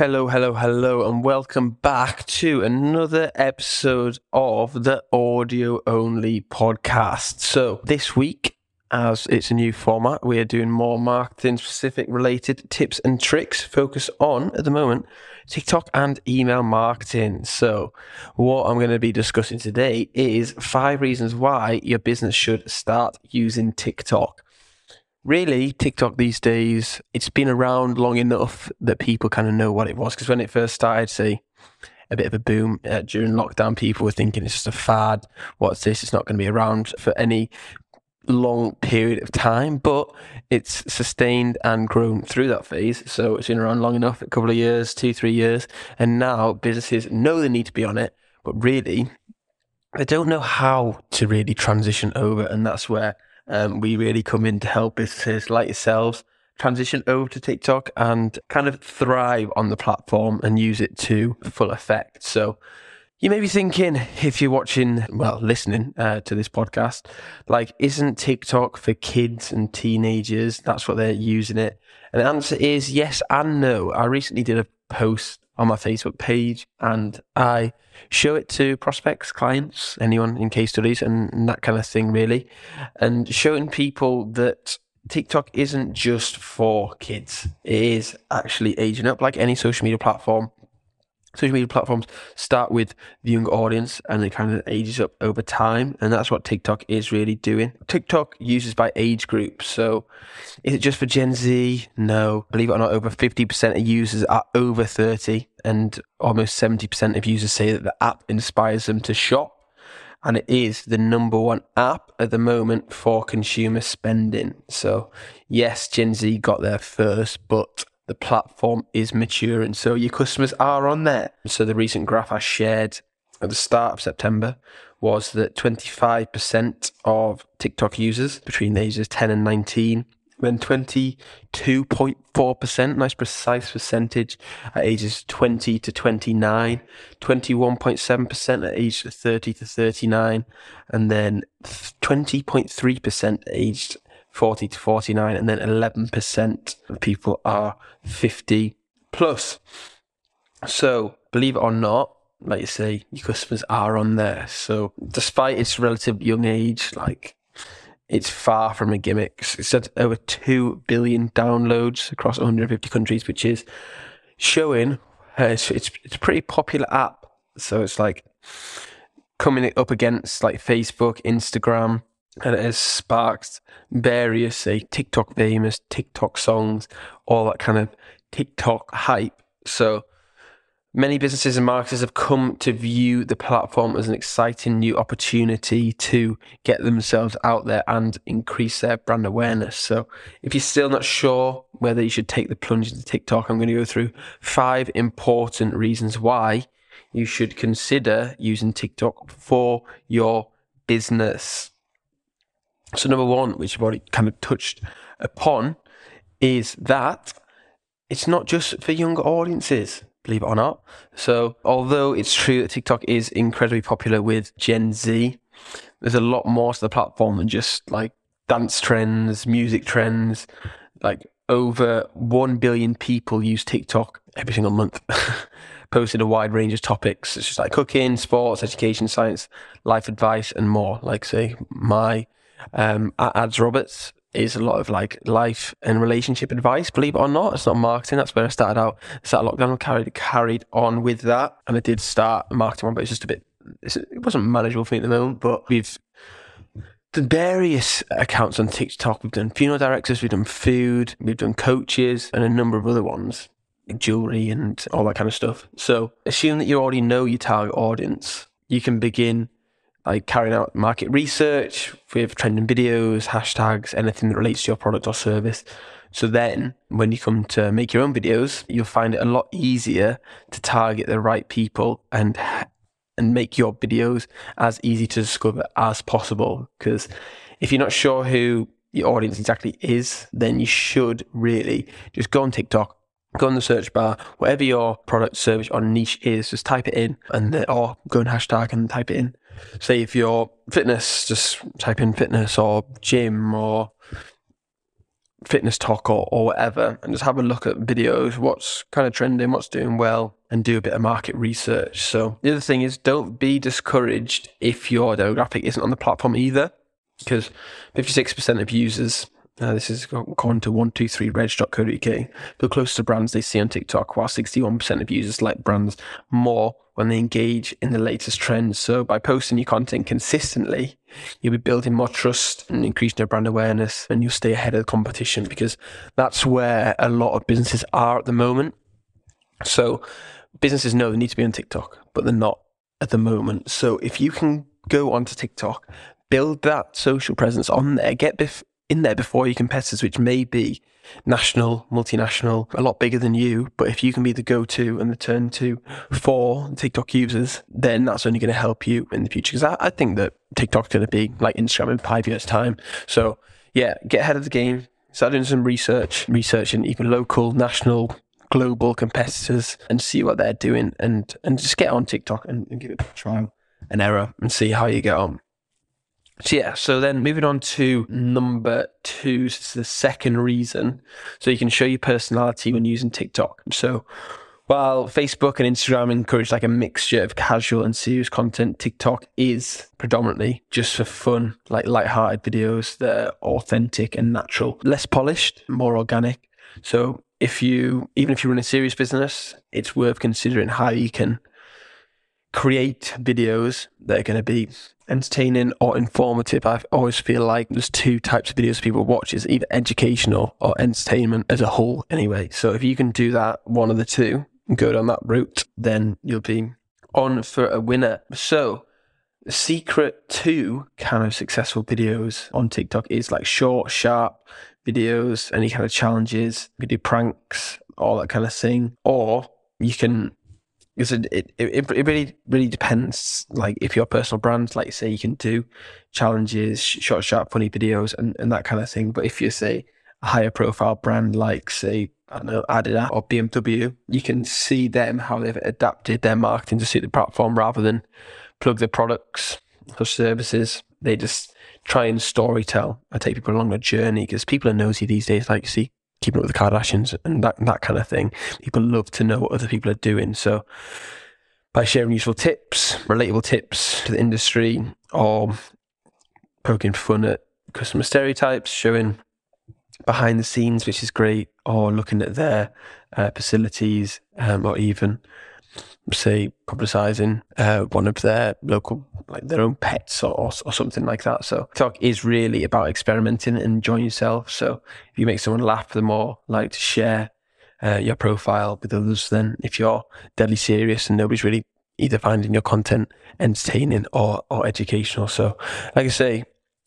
Hello, hello, hello, and welcome back to another episode of the audio only podcast. So, this week, as it's a new format, we are doing more marketing specific related tips and tricks. Focus on at the moment TikTok and email marketing. So, what I'm going to be discussing today is five reasons why your business should start using TikTok really TikTok these days, it's been around long enough that people kind of know what it was. Because when it first started, say, a bit of a boom uh, during lockdown, people were thinking it's just a fad. What's this? It's not going to be around for any long period of time, but it's sustained and grown through that phase. So it's been around long enough, a couple of years, two, three years. And now businesses know they need to be on it, but really, they don't know how to really transition over. And that's where um, we really come in to help businesses like yourselves transition over to TikTok and kind of thrive on the platform and use it to full effect. So you may be thinking, if you're watching, well, listening uh, to this podcast, like, isn't TikTok for kids and teenagers? That's what they're using it. And the answer is yes and no. I recently did a post on my Facebook page and I show it to prospects, clients, anyone in case studies and, that kind of thing, really. And showing people that TikTok isn't just for kids, it is actually aging up like any social media platform social media platforms start with the younger audience and it kind of ages up over time and that's what tiktok is really doing. Tiktok uses by age group so is it just for gen z? No. Believe it or not over 50% of users are over 30 and almost 70% of users say that the app inspires them to shop and it is the number one app at the moment for consumer spending. So yes gen z got there first but the platform is maturing. So your customers are on there. So the recent graph I shared at the start of September was that 25% of TikTok users between the ages 10 and 19, then 22.4%, nice precise percentage at ages 20 to 29, 21.7% at age 30 to 39, and then 20.3% aged 40 to 49, and then 11% of people are 50 plus. So, believe it or not, like you say, your customers are on there. So, despite its relative young age, like it's far from a gimmick. It's had over 2 billion downloads across 150 countries, which is showing uh, it's, it's, it's a pretty popular app. So, it's like coming up against like Facebook, Instagram, and it has sparked various, say, TikTok famous, TikTok songs, all that kind of TikTok hype. So many businesses and marketers have come to view the platform as an exciting new opportunity to get themselves out there and increase their brand awareness. So if you're still not sure whether you should take the plunge into TikTok, I'm going to go through five important reasons why you should consider using TikTok for your business. So, number one, which I've already kind of touched upon, is that it's not just for younger audiences, believe it or not. So, although it's true that TikTok is incredibly popular with Gen Z, there's a lot more to the platform than just like dance trends, music trends. Like, over 1 billion people use TikTok every single month. posted a wide range of topics. It's just like cooking, sports, education, science, life advice, and more. Like, say, my um, Ads Roberts is a lot of like life and relationship advice. Believe it or not, it's not marketing. That's where I started out. Started lockdown, carried carried on with that, and I did start marketing one, but it's just a bit. it wasn't manageable for me at the moment. But we've done various accounts on TikTok. We've done funeral directors, we've done food, we've done coaches, and a number of other ones, jewelry and all that kind of stuff. So assume that you already know your target audience. You can begin like carrying out market research with trending videos, hashtags, anything that relates to your product or service. So then when you come to make your own videos, you'll find it a lot easier to target the right people and and make your videos as easy to discover as possible. Because if you're not sure who your audience exactly is, then you should really just go on TikTok, go in the search bar, whatever your product, service, or niche is, just type it in, and or go in hashtag and type it in, say if you're fitness, just type in fitness or gym or fitness talk or, or whatever and just have a look at videos, what's kind of trending, what's doing well, and do a bit of market research. So the other thing is don't be discouraged if your demographic isn't on the platform either, because 56% of users uh, this is according to 123reg.co.uk. The closest to brands they see on TikTok, while 61% of users like brands more when they engage in the latest trends. So by posting your content consistently, you'll be building more trust and increasing your brand awareness, and you'll stay ahead of the competition because that's where a lot of businesses are at the moment. So businesses know they need to be on TikTok, but they're not at the moment. So if you can go onto TikTok, build that social presence on there, get in there before your competitors, which may be national, multinational, a lot bigger than you. But if you can be the go to and the turn to for TikTok users, then that's only going to help you in the future. Because I, I, think that TikTok's going to be like Instagram in five years' time. So yeah, get ahead of the game, start doing some research, researching even local, national, global competitors and see what they're doing and, and just get on TikTok and, and give it a trial and error and see how you get on. So yeah, so then moving on to number two, so the second reason. So you can show your personality when using TikTok. So while Facebook and Instagram encourage like a mixture of casual and serious content, TikTok is predominantly just for fun, like light-hearted videos that are authentic and natural, less polished, more organic. So if you, even if you run a serious business, it's worth considering how you can create videos that are going to be entertaining or informative. I always feel like there's two types of videos people watch is either educational or entertainment as a whole anyway. So if you can do that, one of the two, and go down that route, then you'll be on for a winner. So the secret to kind of successful videos on TikTok is like short, sharp videos, any kind of challenges. You can do pranks, all that kind of thing. Or you can because it, it, it, really really depends like if your personal brand like you say you can do challenges short sharp funny videos and, and that kind of thing. But if you say a higher profile brand like say I don't know Adidas or BMW you can see them how they've adapted their marketing to suit the platform rather than plug their products or services. They just try and story tell and take people along a journey because people are nosy these days like you see keeping up with the Kardashians and that that kind of thing. People love to know what other people are doing. So by sharing useful tips, relatable tips to the industry, or poking fun at customer stereotypes, showing behind the scenes, which is great, or looking at their uh, facilities, um, or even say publicizing uh, one of their local like their own pets or, or, or something like that. So talk is really about experimenting and enjoying yourself. So if you make someone laugh the more like to share uh, your profile with others then if you're deadly serious and nobody's really either finding your content entertaining or, or educational. So like i say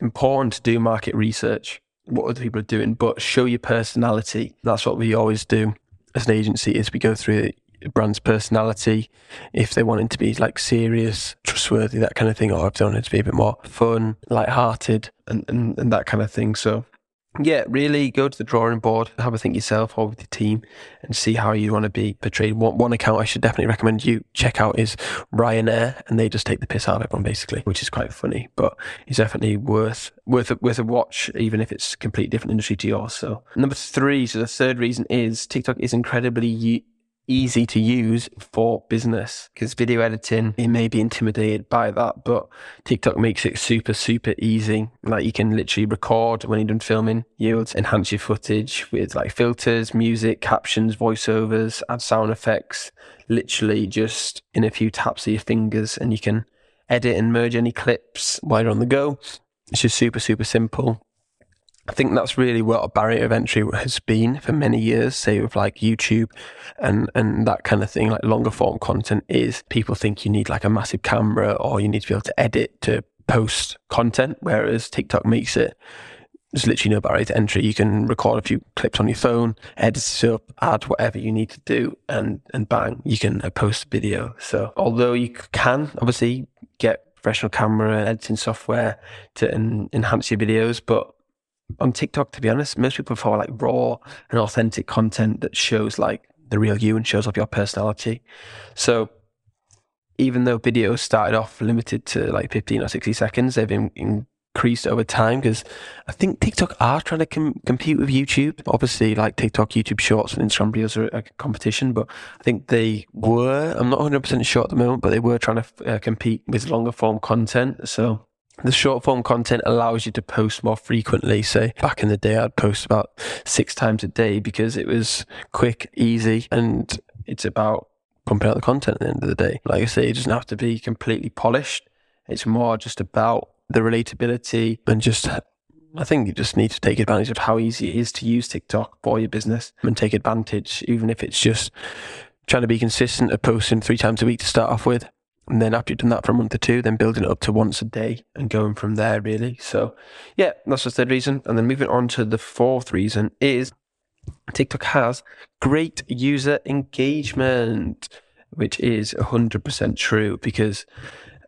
important to do market research what other people are doing but show your personality. That's what we always do as an agency is we go through brand's personality, if they wanted to be like serious, trustworthy, that kind of thing, or if they wanted to be a bit more fun, light-hearted, and, and, and that kind of thing. So yeah, really go to the drawing board, have a think yourself or with your team and see how you want to be portrayed. One, one account I should definitely recommend you check out is Ryanair and they just take the piss out of everyone basically, which is quite funny, but it's definitely worth, worth, a, worth a watch, even if it's a completely different industry to yours. So number three, so the third reason is TikTok is incredibly easy to use for business because video editing, it may be intimidated by that, but TikTok makes it super, super easy. Like you can literally record when you're done filming, you enhance your footage with like filters, music, captions, voiceovers, add sound effects, literally just in a few taps of your fingers and you can edit and merge any clips while you're on the go. It's just super, super simple. I think that's really what a barrier of entry has been for many years, say with like YouTube and, and that kind of thing, like longer form content is people think you need like a massive camera or you need to be able to edit to post content, whereas TikTok makes it there's literally no barrier to entry. You can record a few clips on your phone, edit it up, add whatever you need to do, and and bang, you can uh, post a video. So although you can obviously get professional camera editing software to en- enhance your videos, but on TikTok, to be honest, most people prefer like raw and authentic content that shows like the real you and shows off your personality. So even though videos started off limited to like 15 or 60 seconds, they've in, in increased over time because I think TikTok are trying to com- compete with YouTube. Obviously, like TikTok, YouTube Shorts, and Instagram Reels are a competition, but I think they were. I'm not 100 percent sure at the moment, but they were trying to uh, compete with longer form content. So the short form content allows you to post more frequently. Say back in the day, I'd post about six times a day because it was quick, easy, and it's about pumping out the content at the end of the day. Like I say, it doesn't have to be completely polished. It's more just about the relatability and just I think you just need to take advantage of how easy it is to use TikTok for your business and take advantage, even if it's just trying to be consistent of posting three times a week to start off with. And then after you've done that for a month or two, then building it up to once a day and going from there, really. So, yeah, that's the third reason. And then moving on to the fourth reason is TikTok has great user engagement, which is 100% true because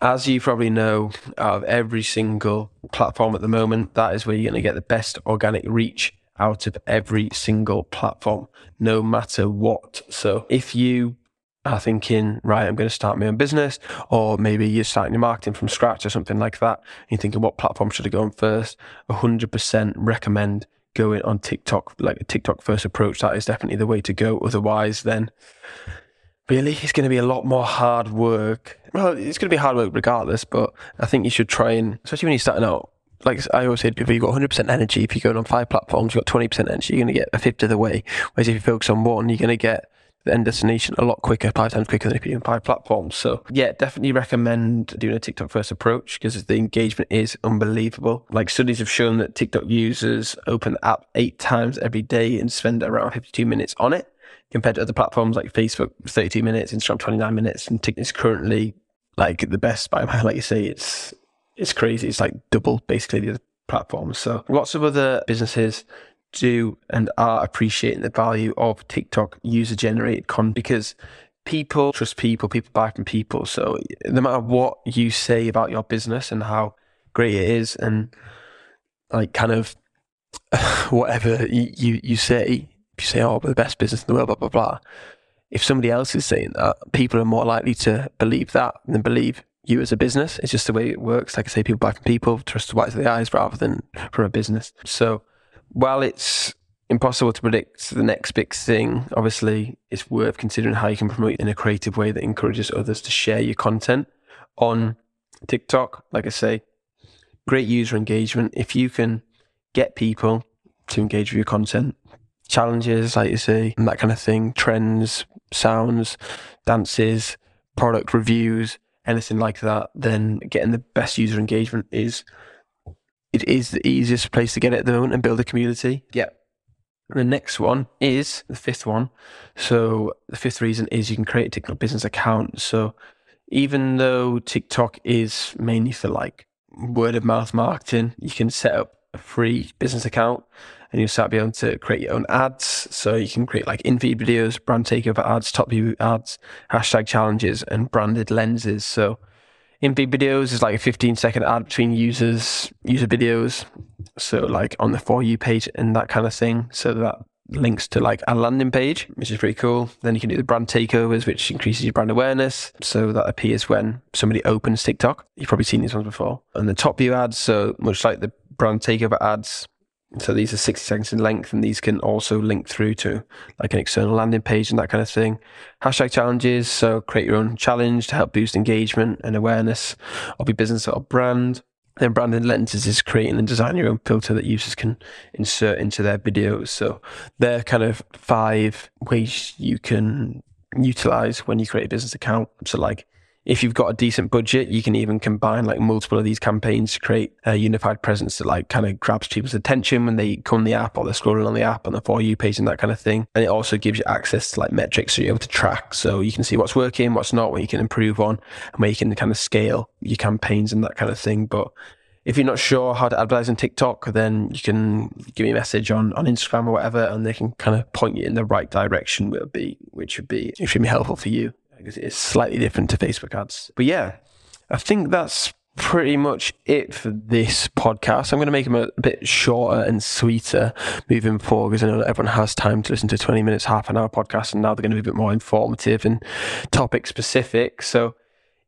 as you probably know, out of every single platform at the moment, that is where you're going to get the best organic reach out of every single platform, no matter what. So if you are thinking, right, I'm going to start my own business, or maybe you're starting your marketing from scratch or something like that, and you're thinking, what platform should I go on first? 100% recommend going on TikTok, like a TikTok first approach. That is definitely the way to go. Otherwise, then really, it's going to be a lot more hard work. Well, it's going to be hard work regardless, but I think you should try and, especially when you're starting out, like I always say if you've got 100% energy, if you're going on five platforms, you've got 20% energy, you're going to get a fifth of the way. Whereas if you focus on one, you're going to get the end destination a lot quicker, five times quicker than on platforms. So yeah, definitely recommend doing a TikTok first approach because the engagement is unbelievable. Like studies have shown that TikTok users open the app eight times every day and spend around 52 minutes on it compared to other platforms like Facebook, 32 minutes, Instagram, 29 minutes. And TikTok is currently like the best by like you say, it's, it's crazy. It's like double basically the other platforms. So lots of other businesses do and are appreciating the value of TikTok user generated content because people trust people, people buy from people. So no matter what you say about your business and how great it is, and like kind of whatever you, you, say, you say, oh, we're the best business in the world, blah, blah, blah. If somebody else is saying that, people are more likely to believe that than believe you as a business. It's just the way it works. Like I say, people buy from people, trust the white of the eyes rather than from a business. So while it's impossible to predict the next big thing, obviously it's worth considering how you can promote in a creative way that encourages others to share your content on TikTok. Like I say, great user engagement. If you can get people to engage with your content, challenges, like you say, and that kind of thing, trends, sounds, dances, product reviews, anything like that, then getting the best user engagement is it is the easiest place to get it at the moment and build a community. Yeah. The next one is the fifth one. So the fifth reason is you can create a TikTok business account. So even though TikTok is mainly for like word of mouth marketing, you can set up a free business account and you'll start being able to create your own ads. So you can create like in-feed videos, brand takeover ads, top view ads, hashtag challenges, and branded lenses. So in big videos is like a 15 second ad between users, user videos. So like on the For You page and that kind of thing. So that links to like a landing page, which is pretty cool. Then you can do the brand takeovers, which increases your brand awareness. So that appears when somebody opens TikTok. You've probably seen these ones before. And the top view ads, so much like the brand takeover ads, so these are 60 seconds in length, and these can also link through to like an external landing page and that kind of thing. Hashtag challenges. So create your own challenge to help boost engagement and awareness of your business or brand. Then branded lenses is creating and designing your own filter that users can insert into their videos. So they're kind of five ways you can utilize when you create a business account. So like if you've got a decent budget, you can even combine like multiple of these campaigns to create a unified presence that like kind of grabs people's attention when they come on the app or they're scrolling on the app on the For You page and that kind of thing. And it also gives you access to like metrics so you're able to track. So you can see what's working, what's not, what you can improve on, and where you can kind of scale your campaigns and that kind of thing. But if you're not sure how to advertise on TikTok, then you can give me a message on, on Instagram or whatever, and they can kind of point you in the right direction, will be, which would be extremely helpful for you because it's slightly different to Facebook ads. But yeah, I think that's pretty much it for this podcast. I'm going to make them a bit shorter and sweeter moving forward because I know that everyone has time to listen to 20 minutes, half an hour podcast, and now they're going to be a bit more informative and topic specific. So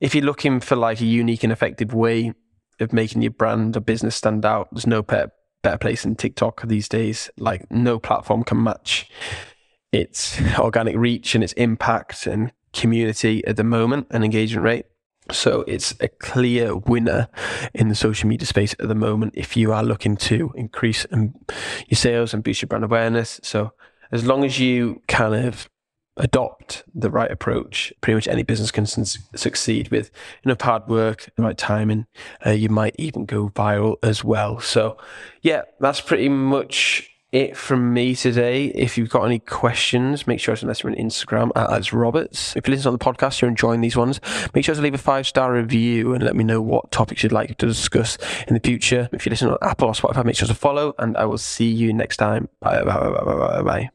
if you're looking for like a unique and effective way of making your brand or business stand out, there's no better, better place than TikTok these days. Like, no platform can match its organic reach and its impact and community at the moment and engagement rate. So it's a clear winner in the social media space at the moment if you are looking to increase your sales and boost your brand awareness. So as long as you kind of adopt the right approach, pretty much any business can succeed with enough hard work, the right timing. Uh, you might even go viral as well. So, yeah, that's pretty much it from me today. If you've got any questions, make sure to message me on Instagram at Roberts. If you listen on the podcast, you're enjoying these ones, make sure to leave a five star review and let me know what topics you'd like to discuss in the future. If you listen on Apple or Spotify, make sure to follow, and I will see you next time. Bye bye bye bye bye bye.